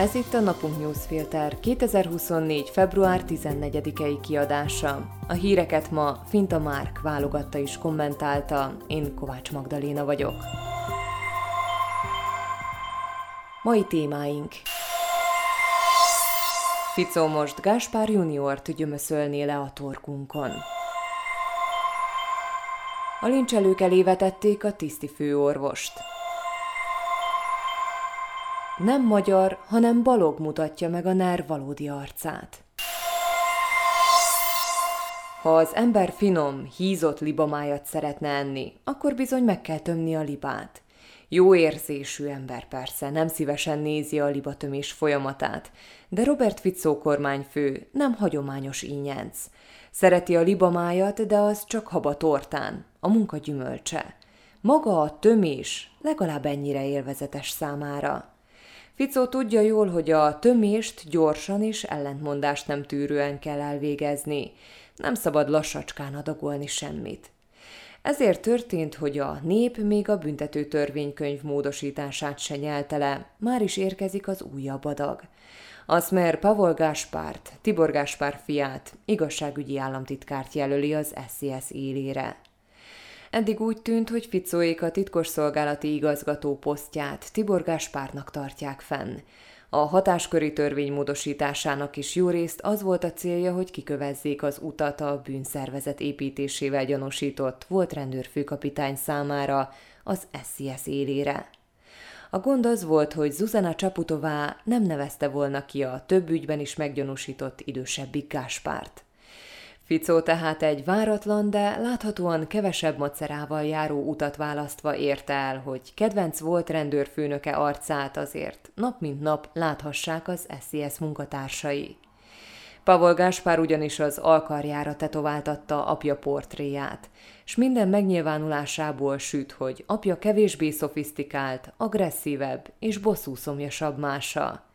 Ez itt a Napunk Newsfilter 2024. február 14-i kiadása. A híreket ma Finta Márk válogatta és kommentálta, én Kovács Magdaléna vagyok. Mai témáink Ficó most Gáspár juniort gyömöszölné le a torkunkon. A lincselők elé vetették a tiszti főorvost. Nem magyar, hanem balog mutatja meg a NER valódi arcát. Ha az ember finom, hízott libamájat szeretne enni, akkor bizony meg kell tömni a libát. Jó érzésű ember persze, nem szívesen nézi a libatömés folyamatát, de Robert Fico kormányfő nem hagyományos ínyenc. Szereti a libamájat, de az csak haba tortán, a munka gyümölcse. Maga a tömés legalább ennyire élvezetes számára. Ficó tudja jól, hogy a tömést gyorsan és ellentmondást nem tűrően kell elvégezni. Nem szabad lassacskán adagolni semmit. Ezért történt, hogy a nép még a büntető törvénykönyv módosítását se nyelte le, már is érkezik az újabb adag. Az mer Pavol Gáspárt, Tibor Gáspár fiát, igazságügyi államtitkárt jelöli az SZSZ élére. Eddig úgy tűnt, hogy Ficóék a titkosszolgálati igazgató posztját Tibor Gáspárnak tartják fenn. A hatásköri törvény módosításának is jó részt az volt a célja, hogy kikövezzék az utat a bűnszervezet építésével gyanúsított volt rendőrfőkapitány számára az SZSZ élére. A gond az volt, hogy Zuzana Csaputová nem nevezte volna ki a több ügyben is meggyanúsított idősebbik Gáspárt. Ficó tehát egy váratlan, de láthatóan kevesebb macerával járó utat választva érte el, hogy kedvenc volt rendőrfőnöke arcát azért nap mint nap láthassák az SZSZ munkatársai. Pavol Gáspár ugyanis az alkarjára tetováltatta apja portréját, s minden megnyilvánulásából süt, hogy apja kevésbé szofisztikált, agresszívebb és bosszúszomjasabb mása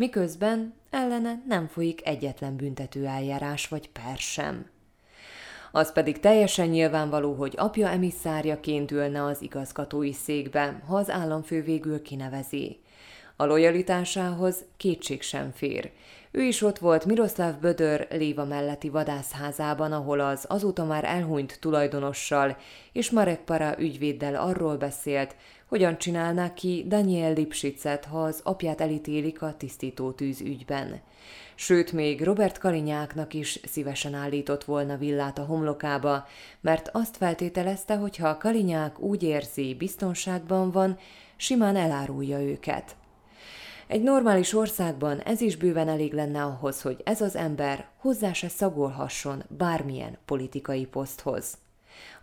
miközben ellene nem folyik egyetlen büntető eljárás vagy per sem. Az pedig teljesen nyilvánvaló, hogy apja emisszárjaként ülne az igazgatói székbe, ha az államfő végül kinevezi. A lojalitásához kétség sem fér. Ő is ott volt Miroslav Bödör Léva melletti vadászházában, ahol az azóta már elhunyt tulajdonossal és Marek Para ügyvéddel arról beszélt, hogyan csinálná ki Daniel Lipsitzet, ha az apját elítélik a tisztító tűz ügyben. Sőt, még Robert Kalinyáknak is szívesen állított volna villát a homlokába, mert azt feltételezte, hogy ha Kalinyák úgy érzi, biztonságban van, simán elárulja őket. Egy normális országban ez is bőven elég lenne ahhoz, hogy ez az ember hozzá se szagolhasson bármilyen politikai poszthoz.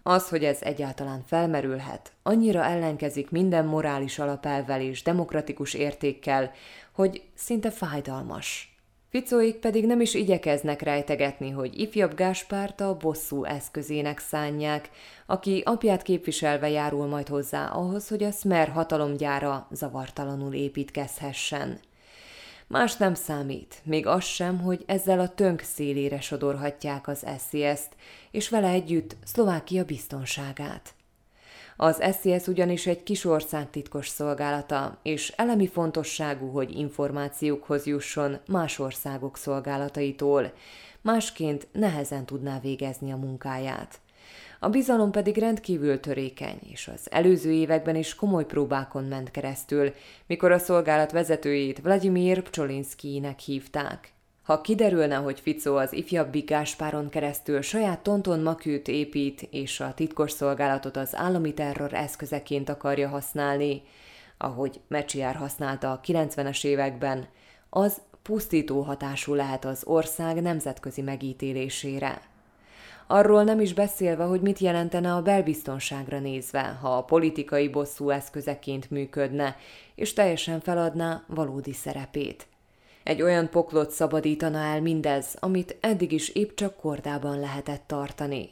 Az, hogy ez egyáltalán felmerülhet, annyira ellenkezik minden morális alapelvel és demokratikus értékkel, hogy szinte fájdalmas. Ficóik pedig nem is igyekeznek rejtegetni, hogy ifjabb Gáspárt a bosszú eszközének szánják, aki apját képviselve járul majd hozzá ahhoz, hogy a Smer hatalomgyára zavartalanul építkezhessen. Más nem számít, még az sem, hogy ezzel a tönk szélére sodorhatják az SZSZ-t, és vele együtt Szlovákia biztonságát. Az SZSZ ugyanis egy kis ország titkos szolgálata, és elemi fontosságú, hogy információkhoz jusson más országok szolgálataitól, másként nehezen tudná végezni a munkáját. A bizalom pedig rendkívül törékeny, és az előző években is komoly próbákon ment keresztül, mikor a szolgálat vezetőjét Vladimir Pcsolinszkijnek hívták. Ha kiderülne, hogy Ficó az ifjabbi Gáspáron keresztül saját tonton makűt épít, és a titkos szolgálatot az állami terror eszközeként akarja használni, ahogy Mecsiár használta a 90-es években, az pusztító hatású lehet az ország nemzetközi megítélésére. Arról nem is beszélve, hogy mit jelentene a belbiztonságra nézve, ha a politikai bosszú eszközeként működne, és teljesen feladná valódi szerepét. Egy olyan poklot szabadítana el mindez, amit eddig is épp csak kordában lehetett tartani.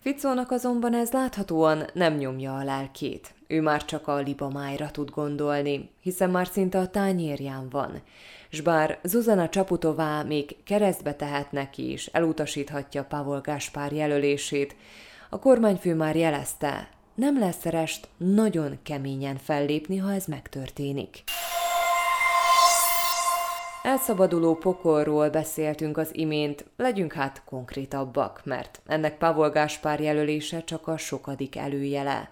Ficónak azonban ez láthatóan nem nyomja a lelkét. Ő már csak a libamájra tud gondolni, hiszen már szinte a tányérján van. S bár Zuzana Csaputová még keresztbe tehet neki is, elutasíthatja Pavol Gáspár jelölését, a kormányfő már jelezte, nem lesz rest nagyon keményen fellépni, ha ez megtörténik. Elszabaduló pokolról beszéltünk az imént, legyünk hát konkrétabbak, mert ennek Pavol Gáspár jelölése csak a sokadik előjele.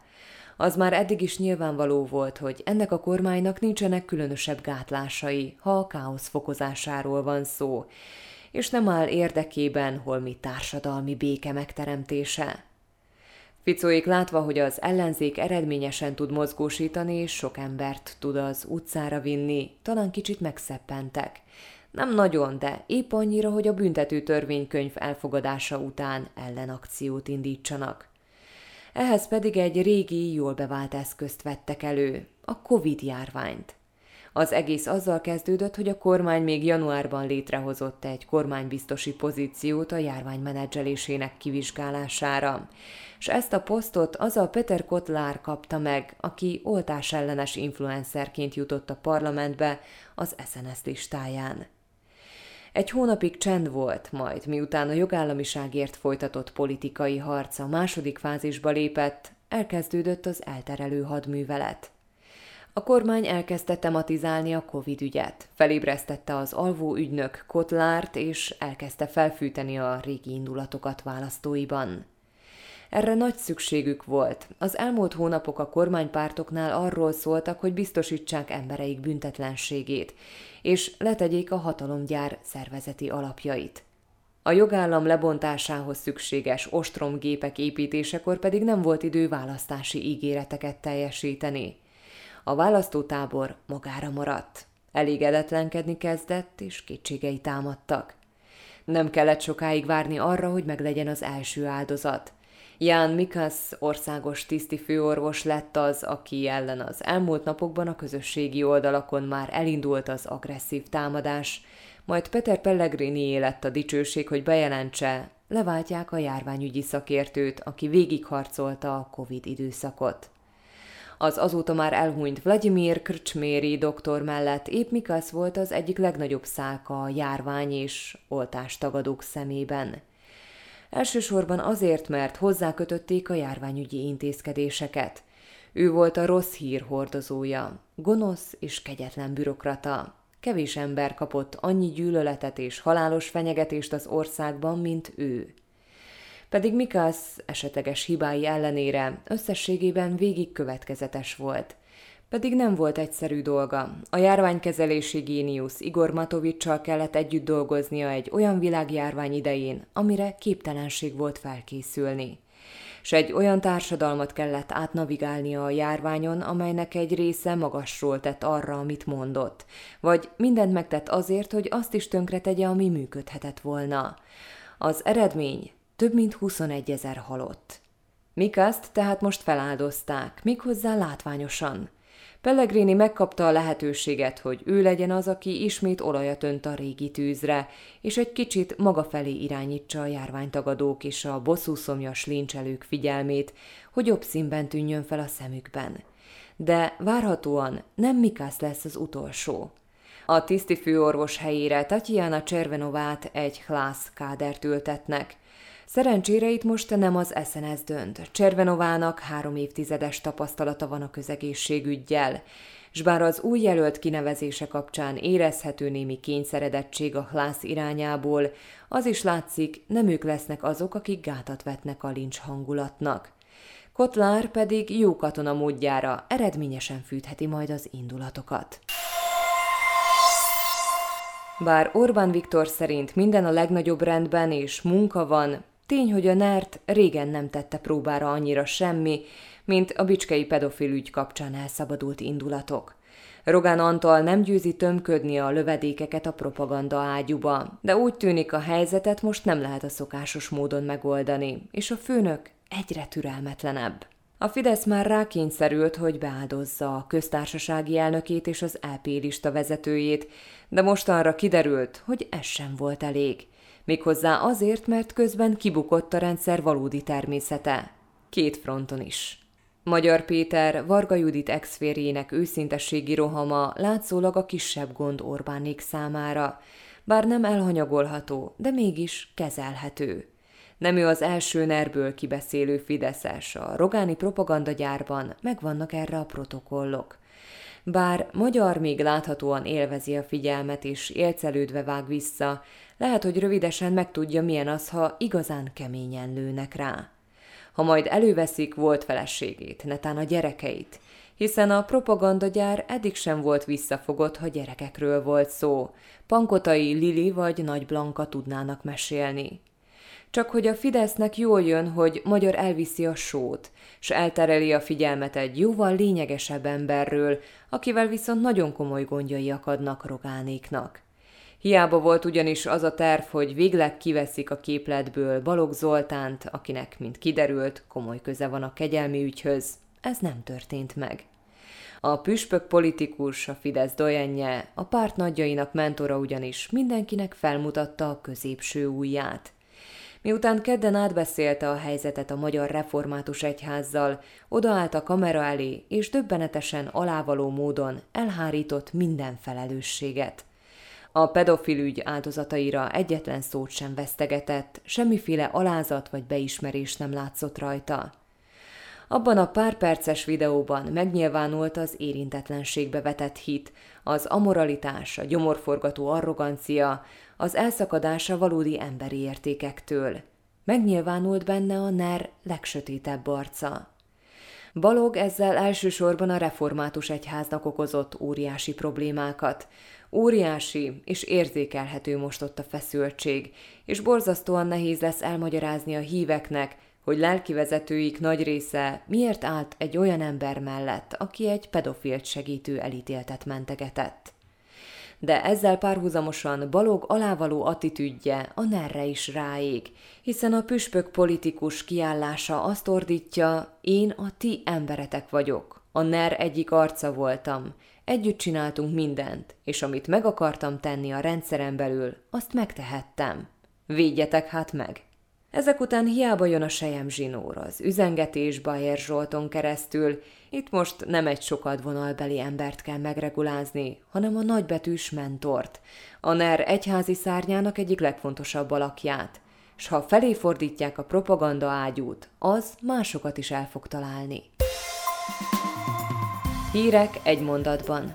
Az már eddig is nyilvánvaló volt, hogy ennek a kormánynak nincsenek különösebb gátlásai, ha a káosz fokozásáról van szó, és nem áll érdekében holmi társadalmi béke megteremtése. Ficóik látva, hogy az ellenzék eredményesen tud mozgósítani, és sok embert tud az utcára vinni, talán kicsit megszeppentek. Nem nagyon, de épp annyira, hogy a büntető törvénykönyv elfogadása után ellenakciót indítsanak. Ehhez pedig egy régi, jól bevált eszközt vettek elő, a Covid-járványt. Az egész azzal kezdődött, hogy a kormány még januárban létrehozott egy kormánybiztosi pozíciót a járvány menedzselésének kivizsgálására, és ezt a posztot az a Peter Kotlár kapta meg, aki oltás ellenes influencerként jutott a parlamentbe az SNS listáján. Egy hónapig csend volt, majd miután a jogállamiságért folytatott politikai harc a második fázisba lépett, elkezdődött az elterelő hadművelet – a kormány elkezdte tematizálni a Covid ügyet, felébresztette az alvó ügynök Kotlárt, és elkezdte felfűteni a régi indulatokat választóiban. Erre nagy szükségük volt. Az elmúlt hónapok a kormánypártoknál arról szóltak, hogy biztosítsák embereik büntetlenségét, és letegyék a hatalomgyár szervezeti alapjait. A jogállam lebontásához szükséges ostromgépek építésekor pedig nem volt idő választási ígéreteket teljesíteni. A választótábor magára maradt. Elégedetlenkedni kezdett, és kétségei támadtak. Nem kellett sokáig várni arra, hogy meglegyen az első áldozat. Ján Mikasz országos tiszti főorvos lett az, aki ellen az elmúlt napokban a közösségi oldalakon már elindult az agresszív támadás, majd Peter Pellegrini lett a dicsőség, hogy bejelentse, leváltják a járványügyi szakértőt, aki végigharcolta a Covid időszakot. Az azóta már elhunyt Vladimir Krcsméri doktor mellett épp Mikasz volt az egyik legnagyobb szálka a járvány és oltástagadók szemében. Elsősorban azért, mert hozzákötötték a járványügyi intézkedéseket. Ő volt a rossz hír hordozója, gonosz és kegyetlen bürokrata. Kevés ember kapott annyi gyűlöletet és halálos fenyegetést az országban, mint ő pedig Mikász esetleges hibái ellenére összességében végig következetes volt. Pedig nem volt egyszerű dolga. A járványkezelési géniusz Igor Matovicsal kellett együtt dolgoznia egy olyan világjárvány idején, amire képtelenség volt felkészülni. S egy olyan társadalmat kellett átnavigálnia a járványon, amelynek egy része magasról tett arra, amit mondott, vagy mindent megtett azért, hogy azt is tönkretegye, ami működhetett volna. Az eredmény több mint 21 ezer halott. Mikaszt tehát most feláldozták, méghozzá látványosan. Pellegrini megkapta a lehetőséget, hogy ő legyen az, aki ismét olajat önt a régi tűzre, és egy kicsit maga felé irányítsa a járványtagadók és a bosszúszomjas lincselők figyelmét, hogy jobb színben tűnjön fel a szemükben. De várhatóan nem Mikász lesz az utolsó. A tiszti főorvos helyére Tatjana Cservenovát egy hlász kádert ültetnek – Szerencsére itt most nem az SNS dönt. Cservenovának három évtizedes tapasztalata van a közegészségügyjel, s bár az új jelölt kinevezése kapcsán érezhető némi kényszeredettség a hlász irányából, az is látszik, nem ők lesznek azok, akik gátat vetnek a lincs hangulatnak. Kotlár pedig jó katona módjára eredményesen fűtheti majd az indulatokat. Bár Orbán Viktor szerint minden a legnagyobb rendben és munka van, Tény, hogy a NERT régen nem tette próbára annyira semmi, mint a bicskei pedofil ügy kapcsán elszabadult indulatok. Rogán Antal nem győzi tömködni a lövedékeket a propaganda ágyuba, de úgy tűnik a helyzetet most nem lehet a szokásos módon megoldani, és a főnök egyre türelmetlenebb. A Fidesz már rákényszerült, hogy beáldozza a köztársasági elnökét és az LP lista vezetőjét, de mostanra kiderült, hogy ez sem volt elég – Méghozzá azért, mert közben kibukott a rendszer valódi természete. Két fronton is. Magyar Péter, Varga Judit exférjének őszintességi rohama látszólag a kisebb gond Orbánék számára, bár nem elhanyagolható, de mégis kezelhető. Nem ő az első nerből kibeszélő Fideszes, a rogáni propagandagyárban megvannak erre a protokollok. Bár magyar még láthatóan élvezi a figyelmet és élcelődve vág vissza, lehet, hogy rövidesen megtudja, milyen az, ha igazán keményen lőnek rá. Ha majd előveszik volt feleségét, netán a gyerekeit, hiszen a propagandagyár eddig sem volt visszafogott, ha gyerekekről volt szó. Pankotai Lili vagy Nagy Blanka tudnának mesélni. Csak hogy a Fidesznek jól jön, hogy magyar elviszi a sót, s eltereli a figyelmet egy jóval lényegesebb emberről, akivel viszont nagyon komoly gondjai akadnak Rogánéknak. Hiába volt ugyanis az a terv, hogy végleg kiveszik a képletből Balog Zoltánt, akinek, mint kiderült, komoly köze van a kegyelmi ügyhöz. Ez nem történt meg. A püspök politikus, a Fidesz dojenje, a párt nagyjainak mentora ugyanis mindenkinek felmutatta a középső ujját. Miután kedden átbeszélte a helyzetet a Magyar Református Egyházzal, odaállt a kamera elé, és döbbenetesen alávaló módon elhárított minden felelősséget. A pedofil ügy áldozataira egyetlen szót sem vesztegetett, semmiféle alázat vagy beismerés nem látszott rajta. Abban a pár perces videóban megnyilvánult az érintetlenségbe vetett hit, az amoralitás, a gyomorforgató arrogancia, az elszakadása valódi emberi értékektől. Megnyilvánult benne a NER legsötétebb arca. Balog ezzel elsősorban a református egyháznak okozott óriási problémákat. Óriási és érzékelhető most ott a feszültség, és borzasztóan nehéz lesz elmagyarázni a híveknek, hogy lelkivezetőik nagy része miért állt egy olyan ember mellett, aki egy pedofilt segítő elítéltet mentegetett. De ezzel párhuzamosan Balog alávaló attitűdje a nerre is ráég, hiszen a püspök politikus kiállása azt ordítja, én a ti emberetek vagyok, a NER egyik arca voltam, együtt csináltunk mindent, és amit meg akartam tenni a rendszeren belül, azt megtehettem. Védjetek hát meg! Ezek után hiába jön a sejem zsinór, az üzengetés Bayer Zsolton keresztül, itt most nem egy vonalbeli embert kell megregulázni, hanem a nagybetűs mentort, a NER egyházi szárnyának egyik legfontosabb alakját, s ha felé fordítják a propaganda ágyút, az másokat is el fog találni. Hírek egy mondatban.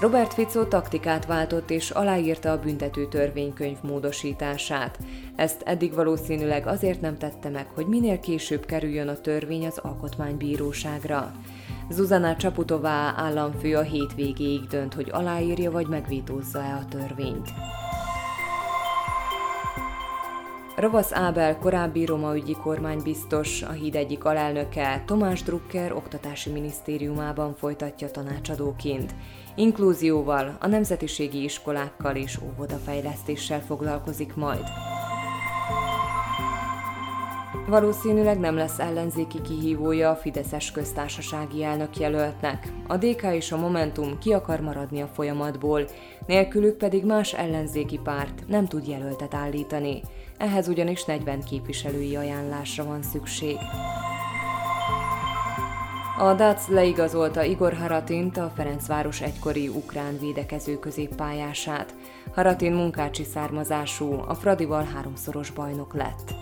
Robert Fico taktikát váltott és aláírta a büntető törvénykönyv módosítását. Ezt eddig valószínűleg azért nem tette meg, hogy minél később kerüljön a törvény az alkotmánybíróságra. Zuzana Csaputová államfő a hétvégéig dönt, hogy aláírja vagy megvétózza-e a törvényt. Ravasz Ábel korábbi Roma ügyi kormánybiztos, a híd egyik alelnöke Tomás Drucker oktatási minisztériumában folytatja tanácsadóként. Inklúzióval, a nemzetiségi iskolákkal és óvodafejlesztéssel foglalkozik majd. Valószínűleg nem lesz ellenzéki kihívója a Fideszes köztársasági elnök jelöltnek. A DK és a Momentum ki akar maradni a folyamatból, nélkülük pedig más ellenzéki párt nem tud jelöltet állítani. Ehhez ugyanis 40 képviselői ajánlásra van szükség. A DAC leigazolta Igor Haratint, a Ferencváros egykori ukrán védekező középpályását. Haratin munkácsi származású, a Fradival háromszoros bajnok lett.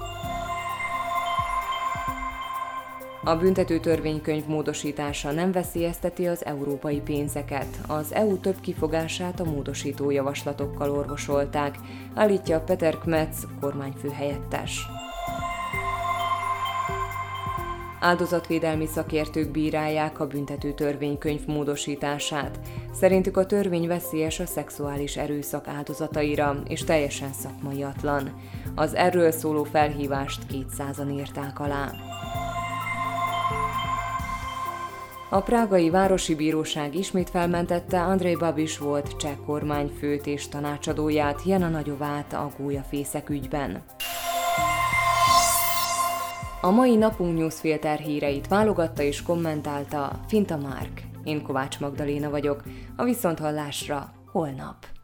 A büntető törvénykönyv módosítása nem veszélyezteti az európai pénzeket. Az EU több kifogását a módosító javaslatokkal orvosolták, állítja Peter Kmetz, kormányfő helyettes. Áldozatvédelmi szakértők bírálják a büntető törvénykönyv módosítását. Szerintük a törvény veszélyes a szexuális erőszak áldozataira, és teljesen szakmaiatlan. Az erről szóló felhívást 200-an írták alá. A prágai városi bíróság ismét felmentette Andrei Babis volt cseh kormányfőt és tanácsadóját Jana Nagyovát a gólyafészek ügyben. A mai napunk newsfilter híreit válogatta és kommentálta Finta Márk. Én Kovács Magdaléna vagyok. A viszonthallásra holnap.